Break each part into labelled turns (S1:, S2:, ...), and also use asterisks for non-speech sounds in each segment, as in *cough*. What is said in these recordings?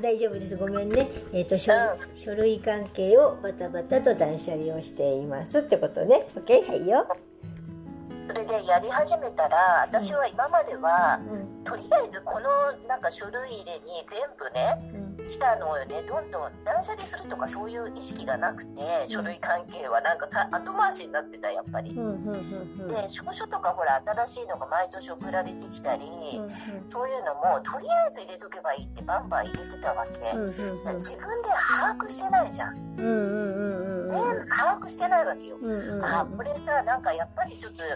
S1: 大丈夫です。ごめんね。えっ、と書,、書類関係をバタバタと断捨離をしていますってことね。OK はいよ。
S2: それでやり始めたら私は今までは、
S1: うん。
S2: とりあえずこのなんか書類入れに全部ね
S1: うん
S2: 来たのをねどんどん断捨離するとかそういう意識がなくて書類関係はなんかさ後回しになってたやっぱり。
S1: うんうんうんうん。
S2: で証書とかほら新しいのが毎年送られてきたり、
S1: うん
S2: そういうのもとりあえず入れとけばいいってバンバン入れてたわけ、自分で把握してないじゃん
S1: うんうんうん
S2: 把握してないわけよ、
S1: うんうん。うん
S2: あこれさなんかやっぱりちょっとあ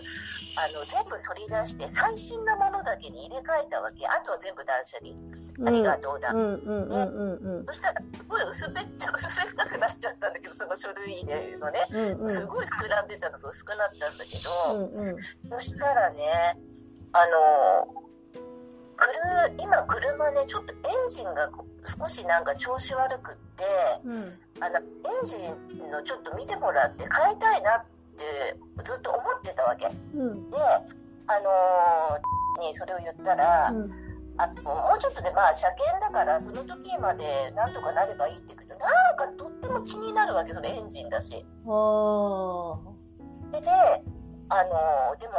S2: の全部取り出して最新なものだけに入れ替えたわけ。あとは全部断捨離、ありがとうだ、
S1: うんうんうんうんうん。
S2: そしたらすごい薄べった薄べったくなっちゃったんだけどその書類入れのね。
S1: うんうん。
S2: すごい膨らんでたのが薄くなったんだけど、
S1: うんうん。
S2: そしたらね、あの、くる今車ね、ちょっとエンジンが少しなんか調子悪くって、
S1: うん。
S2: あの、エンジンのちょっと見てもらって変えたいなってずっと思ってたわけ。で、
S1: うん。
S2: あのにそれを言ったら、
S1: うん。
S2: あのもうちょっとでまあ車検だからその時までなんとかなればいいって言うけど、なんかとっても気になるわけ、そのエンジンだし。であのでも、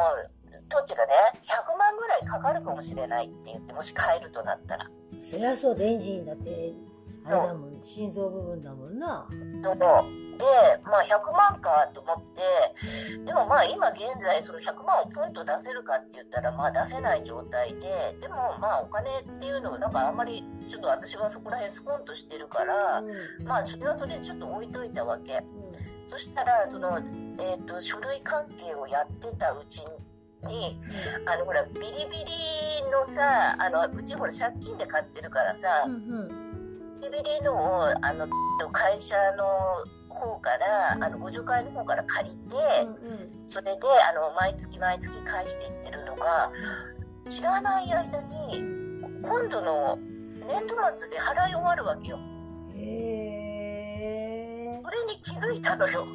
S2: 当地がね、100万ぐらいかかるかもしれないって言って、もし変えるとなったら。
S1: あそりゃそうだエンジンだってあれだもん心臓部分だもんな
S2: そうで、まあ100万かと思って、でもまあ今現在その100万をポンと出せるかって言ったらまあ出せない状態で、でもまあお金っていうのをなんかあんまりちょっと私はそこら辺スコンとしてるから、
S1: うん
S2: まあそれはそれでちょっと置いといたわけ。そしたら、その、えっ、と、書類関係をやってたうちに、あのほらビリビリのさあのうちほら借金で買ってるからさ、
S1: うんうん
S2: ビリビリのをあの会社の方からあのご助会の方から借りて、
S1: うん
S2: それであの毎月毎月返していってるのが知らない間に今度の年度末で払い終わるわけよ。
S1: うんへえ
S2: それに気づいたのよ。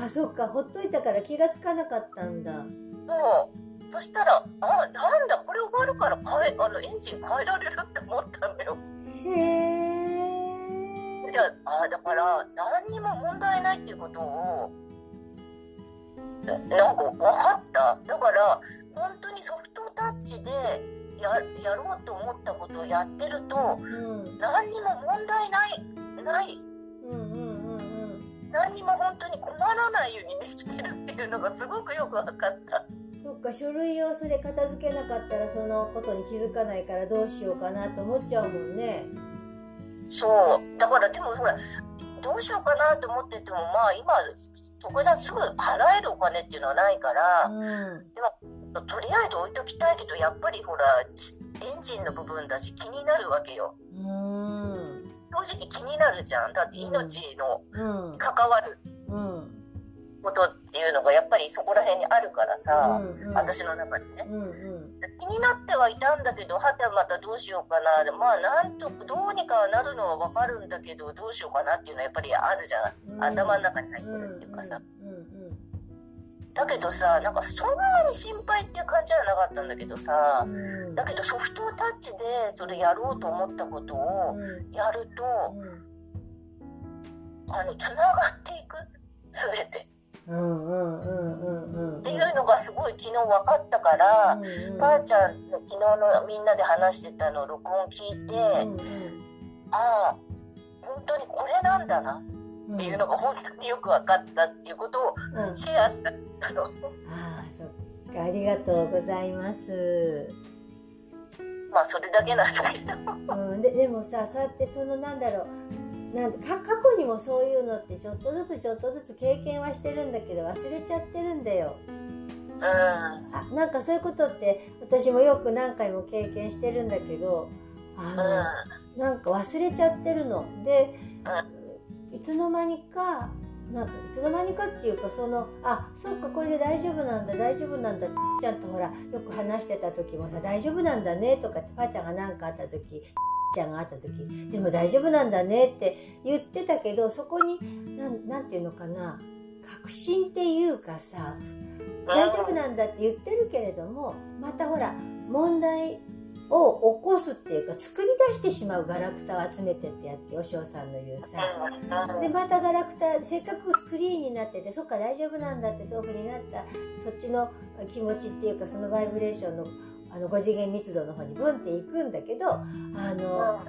S1: あそっか。ほっといたから気がつかなかったんだ。
S2: そうそしたらあなんだこれ終わるから変えあのエンジン変えられるって思ったのよ。
S1: へえ
S2: じゃああだから何にも問題ないっていうことをななんか分かった？だから本当にソフトタッチでややろうと思ったことをやってると
S1: うん。
S2: 何にも問題ないない。
S1: うんうんうんうん。
S2: 何にも本当に困らないようにできてるっていうのがすごくよく分かった
S1: そっか書類をそれ片付けなかったらそのことに気づかないからどうしようかなと思っちゃうもんね。
S2: そう。だからでもほらどうしようかなと思っててもまあ今そこですぐ払えるお金っていうのはないから、
S1: うん。
S2: とりあえず置いときたいけどやっぱりほらエンジンの部分だし気になるわけよ。
S1: うん。
S2: 正直気になるじゃん。だって命の
S1: うん。
S2: 関わる
S1: うん
S2: ことっていうのがやっぱりそこら辺にあるからさ、
S1: うん
S2: 私の中でね。
S1: うんうん。
S2: 気になってはいたんだけどはてまたどうしようかな。でまあなんとどうにかはなるのはわかるんだけどどうしようかなっていうのはやっぱりあるじゃん、
S1: うん。
S2: 頭の中に入ってるっていうかさ、だけどさなんかそんなに心配っていう感じじゃなかったんだけどさ、
S1: うん。うん
S2: だけどソフトタッチでそれやろうと思ったことをやると、あのつながっていく。全て
S1: うんうんうんうんうん。
S2: っていうのがすごい昨日分かったから、ばあちゃんの昨日のみんなで話してたのを録音聞いて、ああ本当にこれなんだなっていうのが本当によく分かったっていうことを
S1: うん。
S2: シェアしたの。
S1: ああそっかありがとうございます。
S2: まあそれだけなんだけど。
S1: うん、ででもさそうやってそのなんだろうなんか過去にもそういうのってちょっとずつちょっとずつ経験はしてるんだけど忘れちゃってるんだよ。
S2: うん。
S1: あなんかそういうことって私もよく何回も経験してるんだけどあ
S2: う
S1: のなんか忘れちゃってるの。でいつの間にかなんかいつの間にかっていうかそのあそっかこれで大丈夫なんだ大丈夫なんだちゃんとほらよく話してた時もさ大丈夫なんだねとかってばあちゃんが何かあった時ちゃんがあった時でも大丈夫なんだねって言ってたけどそこになんなんていうのかな確信っていうかさ大丈夫なんだって言ってるけれどもまたほら問題を起こすっていうか作り出してしまうガラクタを集めてってやつよ翔さんの言うさ。でまたガラクタせっかくスクリーンになっててそっか大丈夫なんだってそういうふうになったそっちの気持ちっていうかそのバイブレーションのあの5次元密度の方にブンっていくんだけどあの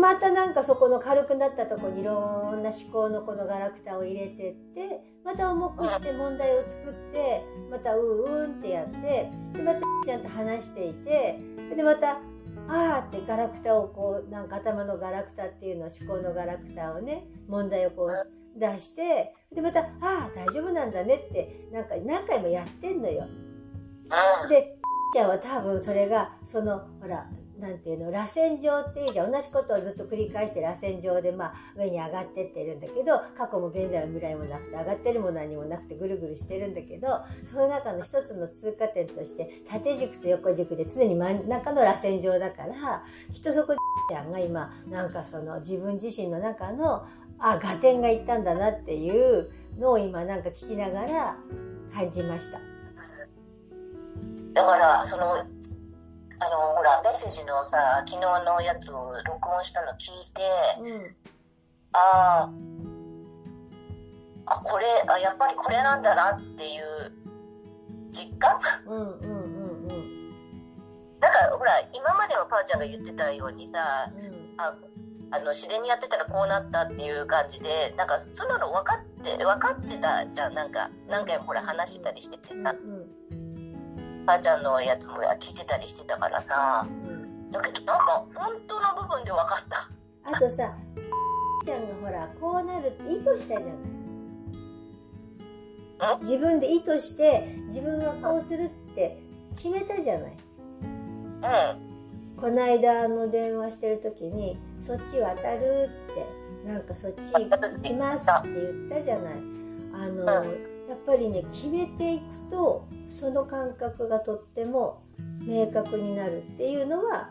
S1: またなんかそこの軽くなったとこにいろんな思考のこのガラクタを入れてってまた重くして問題を作ってまたうーんってやってでまたちゃんと話していてでまたあーってガラクタをこうなんか頭のガラクタっていうのは思考のガラクタをね問題をこう出してでまた「ああ大丈夫なんだね」ってなんか何回もやってんのよ。でちゃんは多分それがそのほらなんていうの螺旋状っていうじゃん同じことをずっと繰り返して螺旋状でまあ上に上がってってるんだけど過去も現在も未来もなくて上がってるも何もなくてぐるぐるしてるんだけどその中の一つの通過点として縦軸と横軸で常に真ん中の螺旋状だからきっとそこちゃんが今なんかその自分自身の中のあ合点がいったんだなっていうのを今なんか聞きながら感じました。
S2: だからそのあのほらメッセージのさ昨日のやつを録音したの聞いて、うん、ああこれあやっぱりこれなんだなっていう実感、うんうんうんうん、だからほら今まではパーちゃんが言ってたようにさ、うん、ああの自然にやってたらこうなったっていう感じでなんかそんなの分かって分かってたじゃん。なんか何回もほら話したりしててさ。うんうん母ちゃんのやつも聞いてたりしてたからさ、うん、だけどなんか本当の部分で分かった。
S1: あとさちゃんがほらこうなるって意図したじゃない。自分で意図して自分はこうするって決めたじゃない。うん。この間の電話してる時に「そっち渡る」ってなんかそっち行きますって言ったじゃない。あの、うんやっぱりね決めていくとその感覚がとっても明確になるっていうのは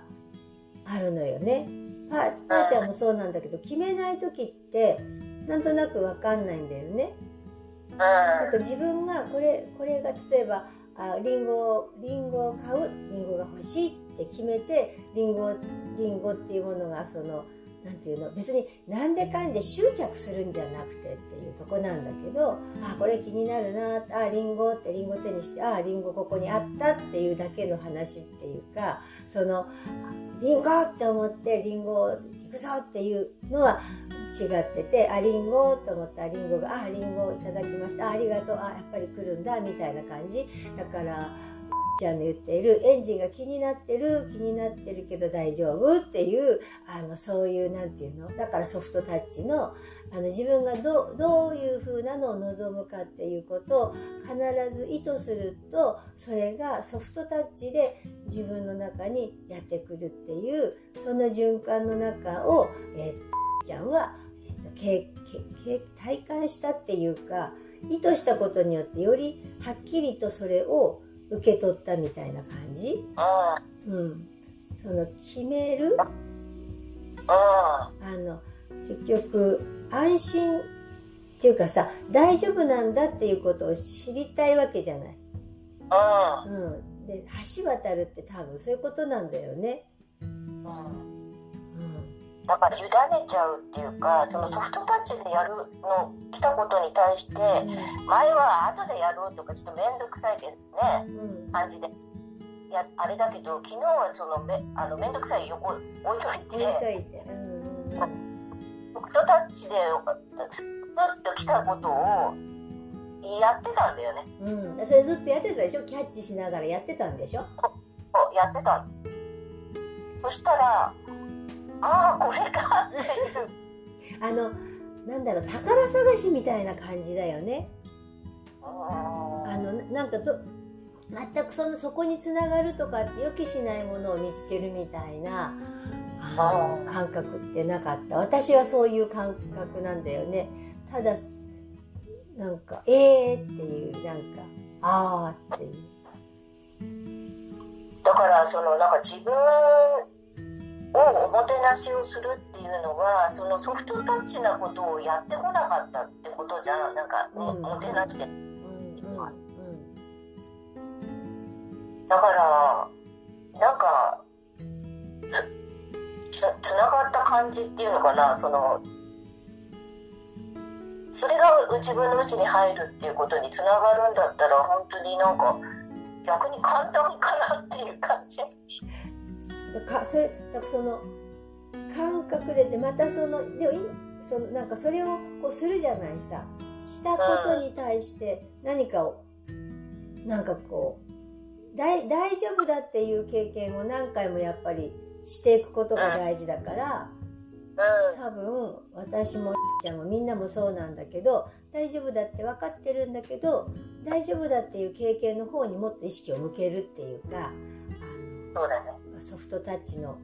S1: あるのよね。パーちゃんもそうなんだけど決めない時ってなんとなく分かんないんだよね。なんか自分がこれこれが例えばあリンゴリンゴを買うリンゴが欲しいって決めてリンゴリンゴっていうものがその何て言うの別に何でかんで執着するんじゃなくてっていうとこなんだけどあこれ気になるなあリンゴってリンゴ手にしてあリンゴここにあったっていうだけの話っていうかそのリンゴって思ってリンゴ行くぞっていうのは違っててあリンゴと思ったらリンゴがあリンゴいただきましたありがとうあやっぱり来るんだみたいな感じ。だからちゃんの言っているエンジンが気になってる気になってるけど大丈夫っていうあのそういう何て言うの？だからソフトタッチのあの自分がどどういう風なのを望むかっていうことを必ず意図するとそれがソフトタッチで自分の中にやってくるっていうその循環の中を、えー、ちゃんは、えーと、けけ体感したっていうか意図したことによってよりはっきりとそれを受け取ったみたいな感じ？うん。その決める？あの結局安心っていうかさ大丈夫なんだっていうことを知りたいわけじゃない。うん、で橋渡るって多分そういうことなんだよね。うん
S2: だから委ねちゃうっていうかそのソフトタッチでやるの来たことに対して前は後でやろうとかちょっと面倒くさいけどね、感じで。やあれだけど昨日はそのめあの面倒くさい横置いといてソフトタッチでスッと来たことをやってたんだよね。
S1: うん、それずっとやってたでしょ？キャッチしながらやってたんでしょ？
S2: やってた。そしたらああこれかって
S1: あのなんだろう宝探しみたいな感じだよね。あのなんかと全くそのそこにつながるとか予期しないものを見つけるみたいな感覚ってなかった。私はそういう感覚なんだよね。ただなんか「えー」っていうなんか「ああ」っていう。
S2: だからそのなんか自分をおもてなしをするっていうのはそのソフトタッチなことをやってこなかったってことじゃん。なんか、おもてなしで、うんうん、だからなんかつつながった感じっていうのかな。そのそれが自分のうちに入るっていうことにつながるんだったら本当になんか逆に簡単かなっていう感じ。
S1: かそれだからその感覚ででまたそのでも今そのなんかそれをこうするじゃないさ。したことに対して何かをなんかこう大大丈夫だっていう経験を何回もやっぱりしていくことが大事だから
S2: うん。
S1: 多分私もちゃんもみんなもそうなんだけど大丈夫だって分かってるんだけど大丈夫だっていう経験の方にもっと意識を向けるっていうか
S2: そうだね。
S1: ソフトタッチの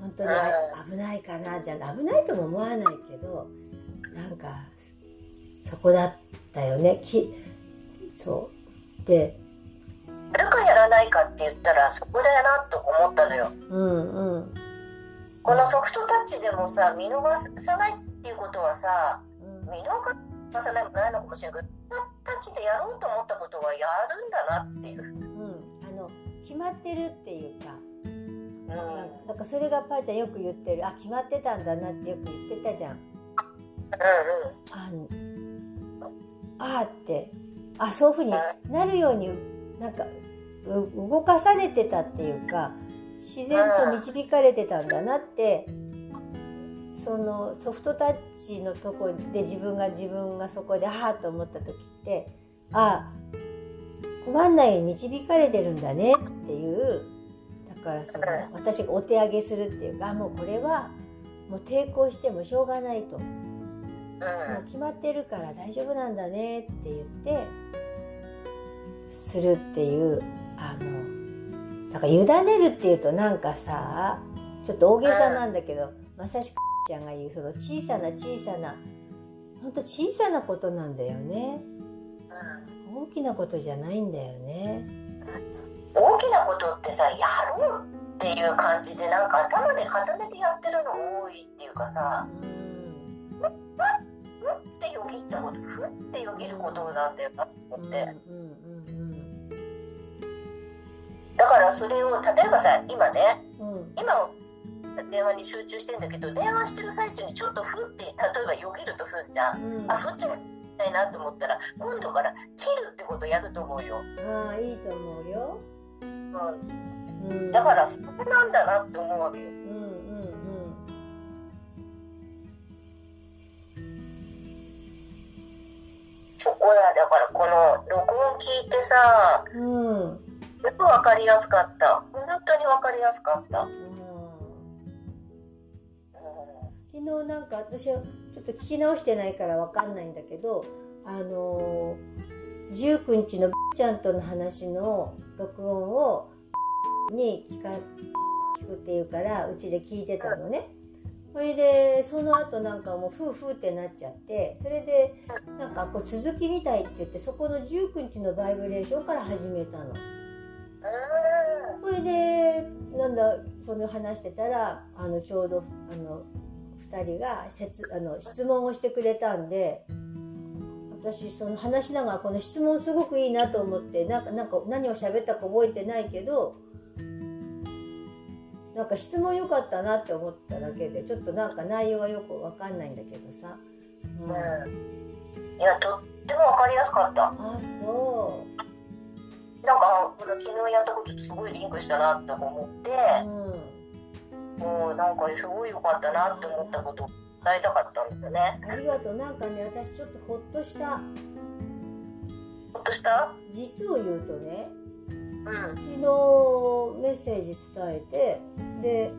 S1: 本当にあ危ないかなじゃ危ないとも思わないけどなんかそこだったよね。きそう。で
S2: やるかやらないかって言ったらそこだよなと思ったのよ。
S1: うんうん。
S2: このソフトタッチでもさ見逃さないっていうことはさ
S1: うん。
S2: 見逃さないもないのかもしれない。けどタッチでやろうと思ったことはやるんだなっていう。
S1: うん。あの決まってるっていうか
S2: うん。
S1: なんかそれがパーちゃんよく言ってる。あ決まってたんだなってよく言ってたじゃん。
S2: う
S1: ああーって。あそういうふうになるようになんかう動かされてたっていうか自然と導かれてたんだなってそのソフトタッチのとこで自分が自分がそこでああと思った時ってあ困んないように導かれてるんだねっていうだからその私がお手上げするっていうかあもうこれはもう抵抗してもしょうがないと。もう決まってるから大丈夫なんだねって言ってするっていうあのだから委ねるっていうとなんかさちょっと大げさなんだけどまさしくちゃんが言うその小さな小さなほんと小さなことなんだよね。
S2: うん。
S1: 大きなことじゃないんだよね
S2: 大きなことってさやろうっていう感じでなんか頭で固めてやってるの多いっていうかさ
S1: うん
S2: ふってよぎったことふってよぎることなんだよなと
S1: うんうん
S2: 思って。
S1: うん
S2: だからそれを例えばさ今ね
S1: うん。うん
S2: 今電話に集中してんだけど電話してる最中にちょっとふって例えばよぎるとするじゃん。
S1: うん。
S2: あそっちがないなと思ったら今度から切るってことやると思うよ、
S1: ああいいと思うよ、
S2: うん、
S1: うん、
S2: だからそれなんだなって思うわけよ。
S1: うんうんうん。
S2: そこだだからこの録音聞いてさ
S1: うん
S2: よく分かりやすかった。本当に分かりやすかった、うん。
S1: 昨日なんか私はちょっと聞き直してないからわかんないんだけどあのー、19日のちゃんとの話の録音を *laughs* に聞か聞くっていうからうちで聞いてたのね。それでその後なんかもうフーフーってなっちゃってそれでなんかこう続きみたいって言ってそこの19日のバイブレーションから始めたの。それでなんだその話してたらあのちょうどあの2人が説あの質問をしてくれたんで私その話しながらこの質問すごくいいなと思ってなんかなんか何を喋ったか覚えてないけどなんか質問良かったなって思っただけでちょっとなんか内容はよく分かんないんだけどさ、うん、あ
S2: うん。いやとっても分かりやすかった。
S1: そ
S2: なんか昨日やったこととすごいリンクしたなって思って。
S1: う、うん。
S2: もうなんかすごい良かったなって思ったことを伝えたかったんだよね。
S1: ありがとう。なんかね私ちょっとほっとした。
S2: ほっとした？
S1: 実を言うとね
S2: うん。
S1: 昨日メッセージ伝えてで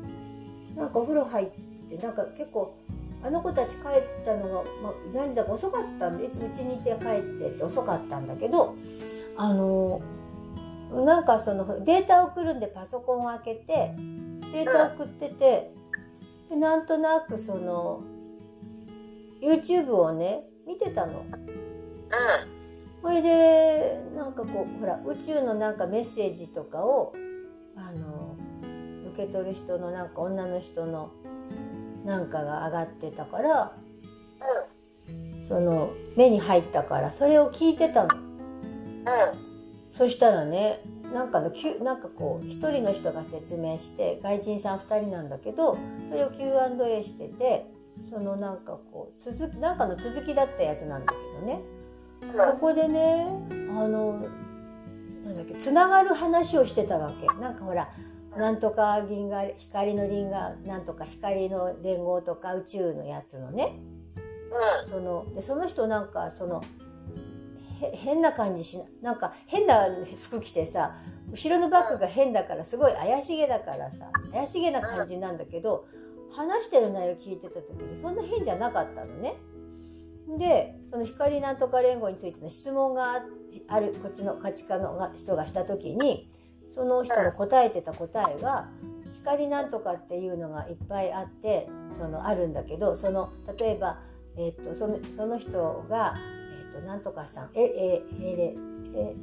S1: なんかお風呂入ってなんか結構あの子たち帰ったのが、まあ、何時だか遅かったんでいつもうちにいて帰ってって遅かったんだけどあのなんかそのデータを送るんでパソコンを開けてデータ送っててでなんとなくその YouTube をね見てたの。
S2: うん
S1: それでなんかこうほら宇宙のなんかメッセージとかをあの受け取る人のなんか女の人のなんかが上がってたからその目に入ったからそれを聞いてたの。
S2: うん
S1: そしたらねなんかのなんかこう一人の人が説明して外人さん2人なんだけどそれを Q&A しててそのなんかこう続きなんかの続きだったやつなんだけどね。そこでねあのなんだっけつながる話をしてたわけ。なんかほらなんとか銀河光の輪がなんとか光の連合とか宇宙のやつのね、うん、そのでその人なんかその変な感じしななんか変な服着てさ後ろのバッグが変だからすごい怪しげだからさ怪しげな感じなんだけど話してる内容聞いてた時にそんな変じゃなかったのね。でその光なんとか連合についての質問があるこっちの価値観の人がした時にその人の答えてた答えが光なんとかっていうのがいっぱいあってそのあるんだけどその例えば、えっとそのその人がえっとなんとかさんえええれえ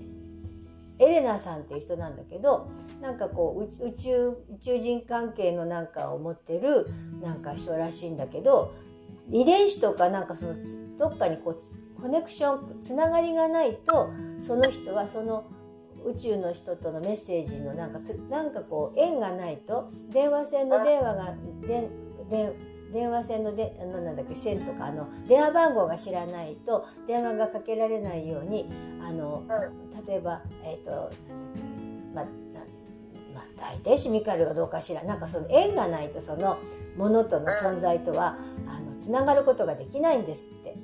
S1: エレナさんっていう人なんだけどなんかこう宇宙宇宙人関係のなんかを持ってるなんか人らしいんだけど遺伝子とかなんかそのどっかにこうコネクションつながりがないとその人はその宇宙の人とのメッセージのなんかなんかこう縁がないと電話線の電話がでで電話線のであのなんだっけ線とかあの電話番号が知らないと電話がかけられないようにあの、例えばえっ、ー、とまあまあ、大体シミカルかどうかしらなんかその縁がないとそのものとの存在とはあのつながることができないんですって。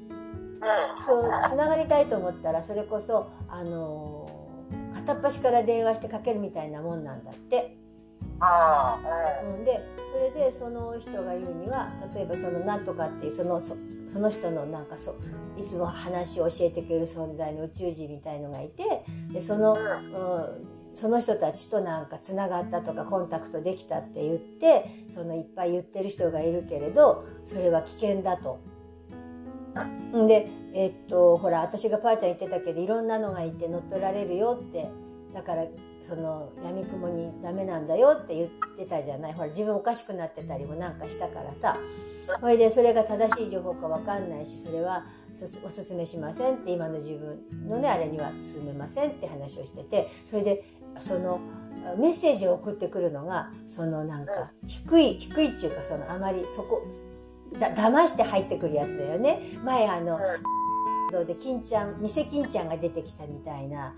S1: そうつながりたいと思ったらそれこそあの片っ端から電話してかけるみたいなもんなんだって。あうん、でそれでその人が言うには例えばそのなんとかっていうそのその人のなんかそいつも話を教えてくれる存在の宇宙人みたいのがいてでその、うん、その人たちとなんかつながったとかコンタクトできたって言ってそのいっぱい言ってる人がいるけれどそれは危険だと。でえっとほら私がパーちゃん言ってたけどいろんなのがいて乗っ取られるよってだからその闇雲にダメなんだよって言ってたじゃない。ほら自分おかしくなってたりもなんかしたからさ。それでそれが正しい情報か分かんないしそれはおすすめしませんって今の自分のねあれには進めませんって話をしててそれでそのメッセージを送ってくるのがそのなんか低い低いっていうかそのあまりそこだ騙して入ってくるやつだよね。前あので金ちゃん偽金ちゃんが出てきたみたいな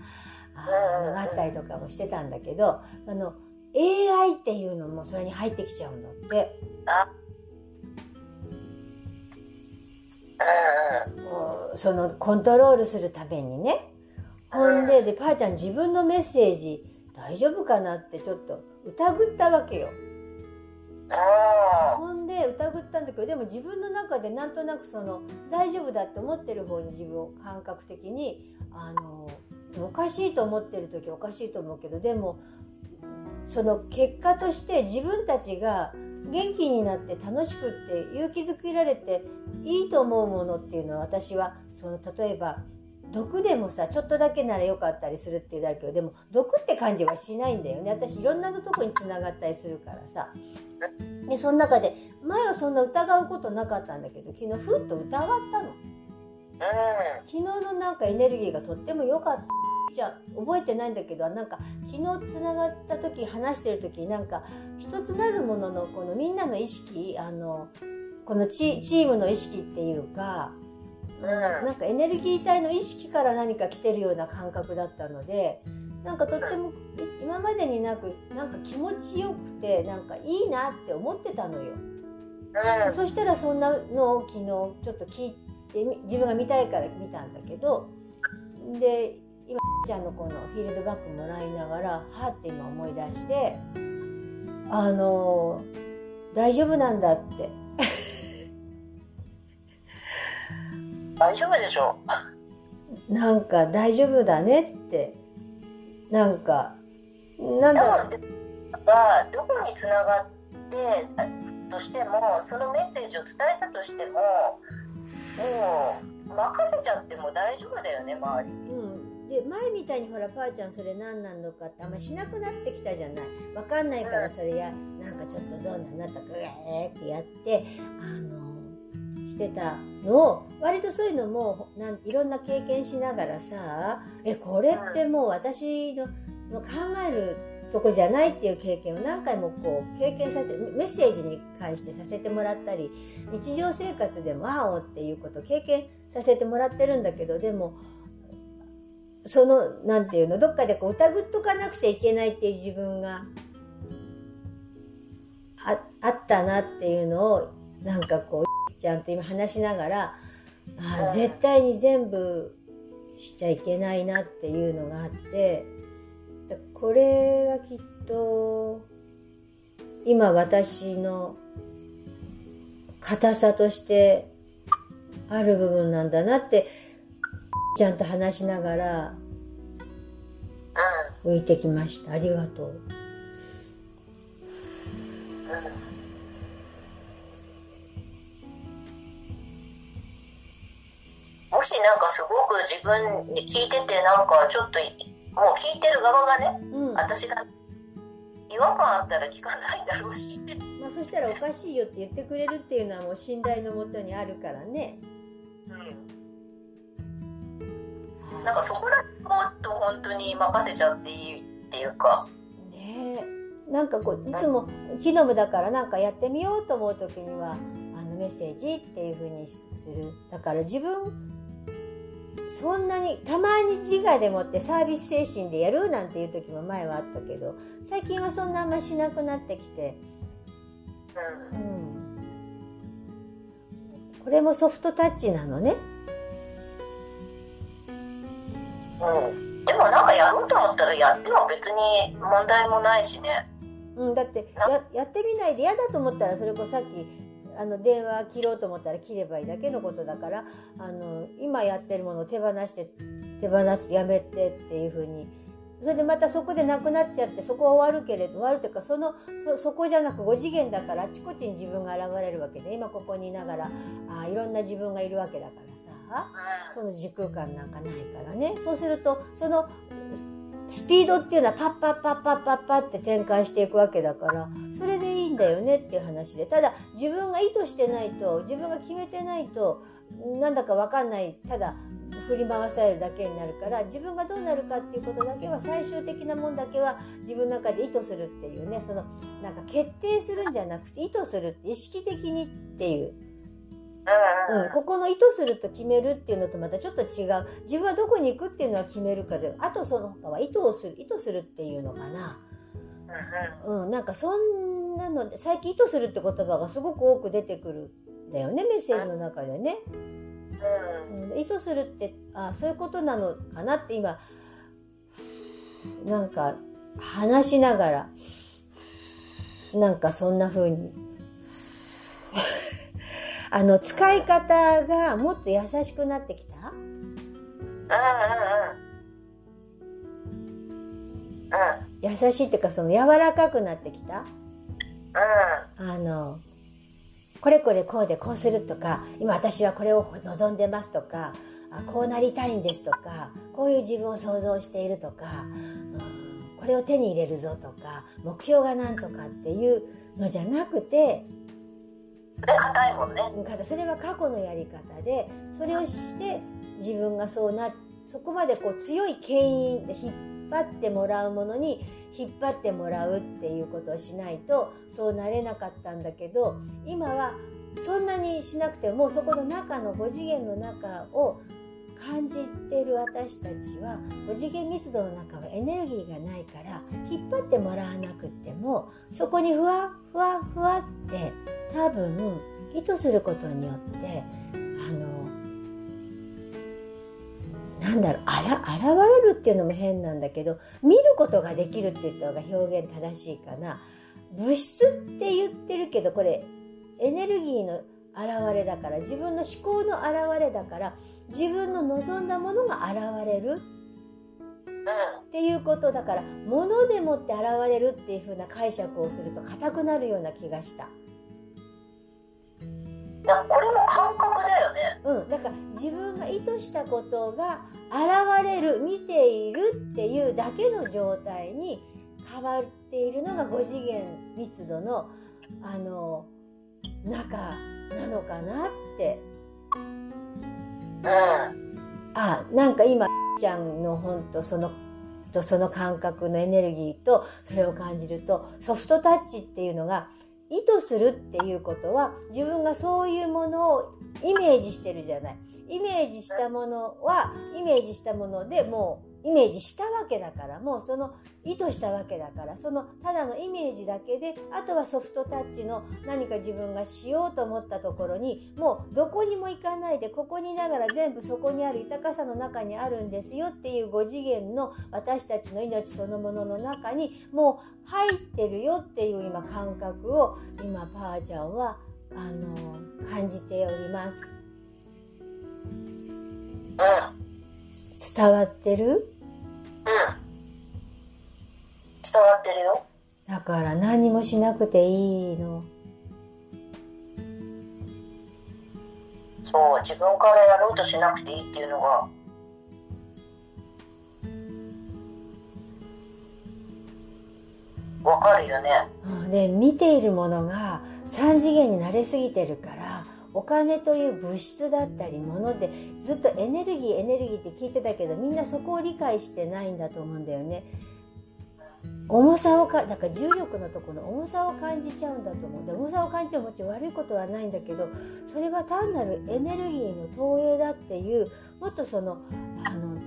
S1: あったりとかもしてたんだけどあの AI っていうのもそれに入ってきちゃうんだって。そのコントロールするためにね。ほんででパーちゃん自分のメッセージ大丈夫かなってちょっと疑ったわけよ。ほんで疑ったんだけどでも自分の中でなんとなくその大丈夫だって思ってる方に自分を感覚的にあのおかしいと思ってる時おかしいと思うけどでもその結果として自分たちが元気になって楽しくって勇気づけられていいと思うものっていうのは私はその例えば毒でもさちょっとだけならよかったりするっていうだけどでも毒って感じはしないんだよね私いろんなとこにつながったりするからさでその中で前はそんな疑うことなかったんだけど昨日ふっと疑ったの。昨日のなんかエネルギーがとっても良かった。じゃ覚えてないんだけどなんか昨日つながった時話してる時なんか一つなるもののこのみんなの意識あのこのチームの意識っていうか、うん、なんかエネルギー体の意識から何か来てるような感覚だったのでなんかとっても今までになくなんか気持ちよくてなんかいいなって思ってたのよ。うん、そしたらそんなのを昨日ちょっと聞いて自分が見たいから見たんだけどで今ちゃんのこのフィールドバックもらいながらはって今思い出してあの大丈夫なんだって。*laughs*
S2: 大丈夫でしょ。
S1: うなんか大丈夫だねって。なんかなんだろう。
S2: がどこにつながってとしてもそのメッセージを伝えたとしてももう任せちゃっても大丈夫だよね周り。
S1: うん。で前みたいにほらパーちゃんそれ何なのかってあんましなくなってきたじゃない。分かんないからそれやなんかちょっとどうなんだとかえーってやってあのしてたのを割とそういうのもなんいろんな経験しながらさえこれってもう私の考えるとこじゃないっていう経験を何回もこう経験させメッセージに関してさせてもらったり日常生活でも「ワオ!」っていうことを経験させてもらってるんだけどでもそのなんていうのどっかでこう疑っとかなくちゃいけないっていう自分がああったなっていうのをなんかこうちゃんと今話しながらあ絶対に全部しちゃいけないなっていうのがあってこれがきっと今私の硬さとしてある部分なんだなってちゃんと話しながら浮いてきましたありがとう。
S2: もしなんかすごく自分に聞いててなんかちょっともう聞いてる側がね、うん、私が違和感あったら聞かないだろうし、
S1: まあ、そしたらおかしいよって言ってくれるっていうのはもう信頼のもとにあるからね。
S2: うん、なんかそこらもっと本当に任せちゃっていいっていうか。
S1: ねなんかこういつも木の実だからなんかやってみようと思う時にはあのメッセージっていうふうにする。だから自分そんなにたまに自我でもってサービス精神でやるなんていう時も前はあったけど最近はそんなあんましなくなってきて、うん、これもソフトタッチなのね。
S2: うん、でもなんかやろうと思ったらやっても別に問題もないしね。
S1: うん、だってややってみないで嫌だと思ったらそれこそさっきあの電話切ろうと思ったら切ればいいだけのことだからあの今やってるものを手放して手放すやめてっていうふうに。それでまたそこでなくなっちゃってそこは終わるけれど終わるというかそのそこじゃなく5次元だからあちこちに自分が現れるわけで今ここにいながらあいろんな自分がいるわけだからさ。その時空間なんかないからね。そうするとそのスピードっていうのはパッパッパッパッパッパって展開していくわけだからそれでいいんだよねっていう話で。ただ自分が意図してないと自分が決めてないとなんだか分かんないただ振り回されるだけになるから自分がどうなるかっていうことだけは最終的なもんだけは自分の中で意図するっていうね。そのなんか決定するんじゃなくて意図するって意識的にっていう。うん、ここの意図すると決めるっていうのとまたちょっと違う。自分はどこに行くっていうのは決めるかであとその他は意図をする意図するっていうのかな、うん、なんかそんなので最近意図するって言葉がすごく多く出てくるんだよねメッセージの中でね。うん、意図するってあそういうことなのかなって今なんか話しながらなんかそんな風にあの使い方がもっと優しくなってきた？優しいっていうかその柔らかくなってきたあのこれこれこうでこうするとか今私はこれを望ん。でますとかあこうなりたいん。ですとかこういう自分を想像しているとか、これを手に入れるぞとか目標が何とかっていうのじゃなくて
S2: 硬いもんね。
S1: それは過去のやり方でそれをして自分がそうなそこまでこう強い牽引で引っ張ってもらうものに引っ張ってもらうっていうことをしないとそうなれなかったんだけど今はそんなにしなくてもそこの中の5次元の中を感じてる私たちは5次元密度の中はエネルギーがないから引っ張ってもらわなくってもそこにふわふわふわって多分意図することによってあのなんだろうあら現れるっていうのも変なんだけど見ることができるって言った方が表現正しいかな。物質って言ってるけどこれエネルギーの現れだから自分の思考の現れだから自分の望んだものが現れるっていうことだから物でもって現れるっていう風な解釈をすると硬くなるような気がした。
S2: いやこれも感覚だよね。
S1: うん、だから自分が意図したことが現れる見ているっていうだけの状態に変わっているのが5次元密度のあの中なのかなって。うん。あなんか今ちゃんの本とそのとその感覚のエネルギーとそれを感じるとソフトタッチっていうのが意図するっていうことは自分がそういうものをイメージしてるじゃない。イメージしたものはイメージしたものでもうイメージしたわけだからもうその意図したわけだからそのただのイメージだけであとはソフトタッチの何か自分がしようと思ったところにもうどこにも行かないでここにいながら全部そこにある豊かさの中にあるんですよっていう5次元の私たちの命そのものの中にもう入ってるよっていう今感覚を今パーちゃんはあの感じております。伝わってる？
S2: うん。伝わってるよ。
S1: だから何もしなくていいの。
S2: そう、自分からやろうとしなくていいっていうのが、わかるよね。
S1: で、見ているものが3次元に慣れすぎてるから、お金という物質だったりものでずっとエネルギーエネルギーって聞いてたけどみんなそこを理解してないんだと思うんだよね。重さをかだから重力のところの重さを感じちゃうんだと思うで重さを感じてももちろん悪いことはないんだけどそれは単なるエネルギーの投影だっていうもっとそのあの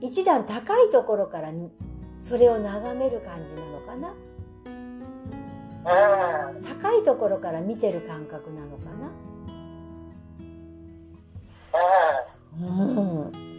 S1: 一段高いところからそれを眺める感じなのかな？高いところから見てる感覚なのかな？うん。うん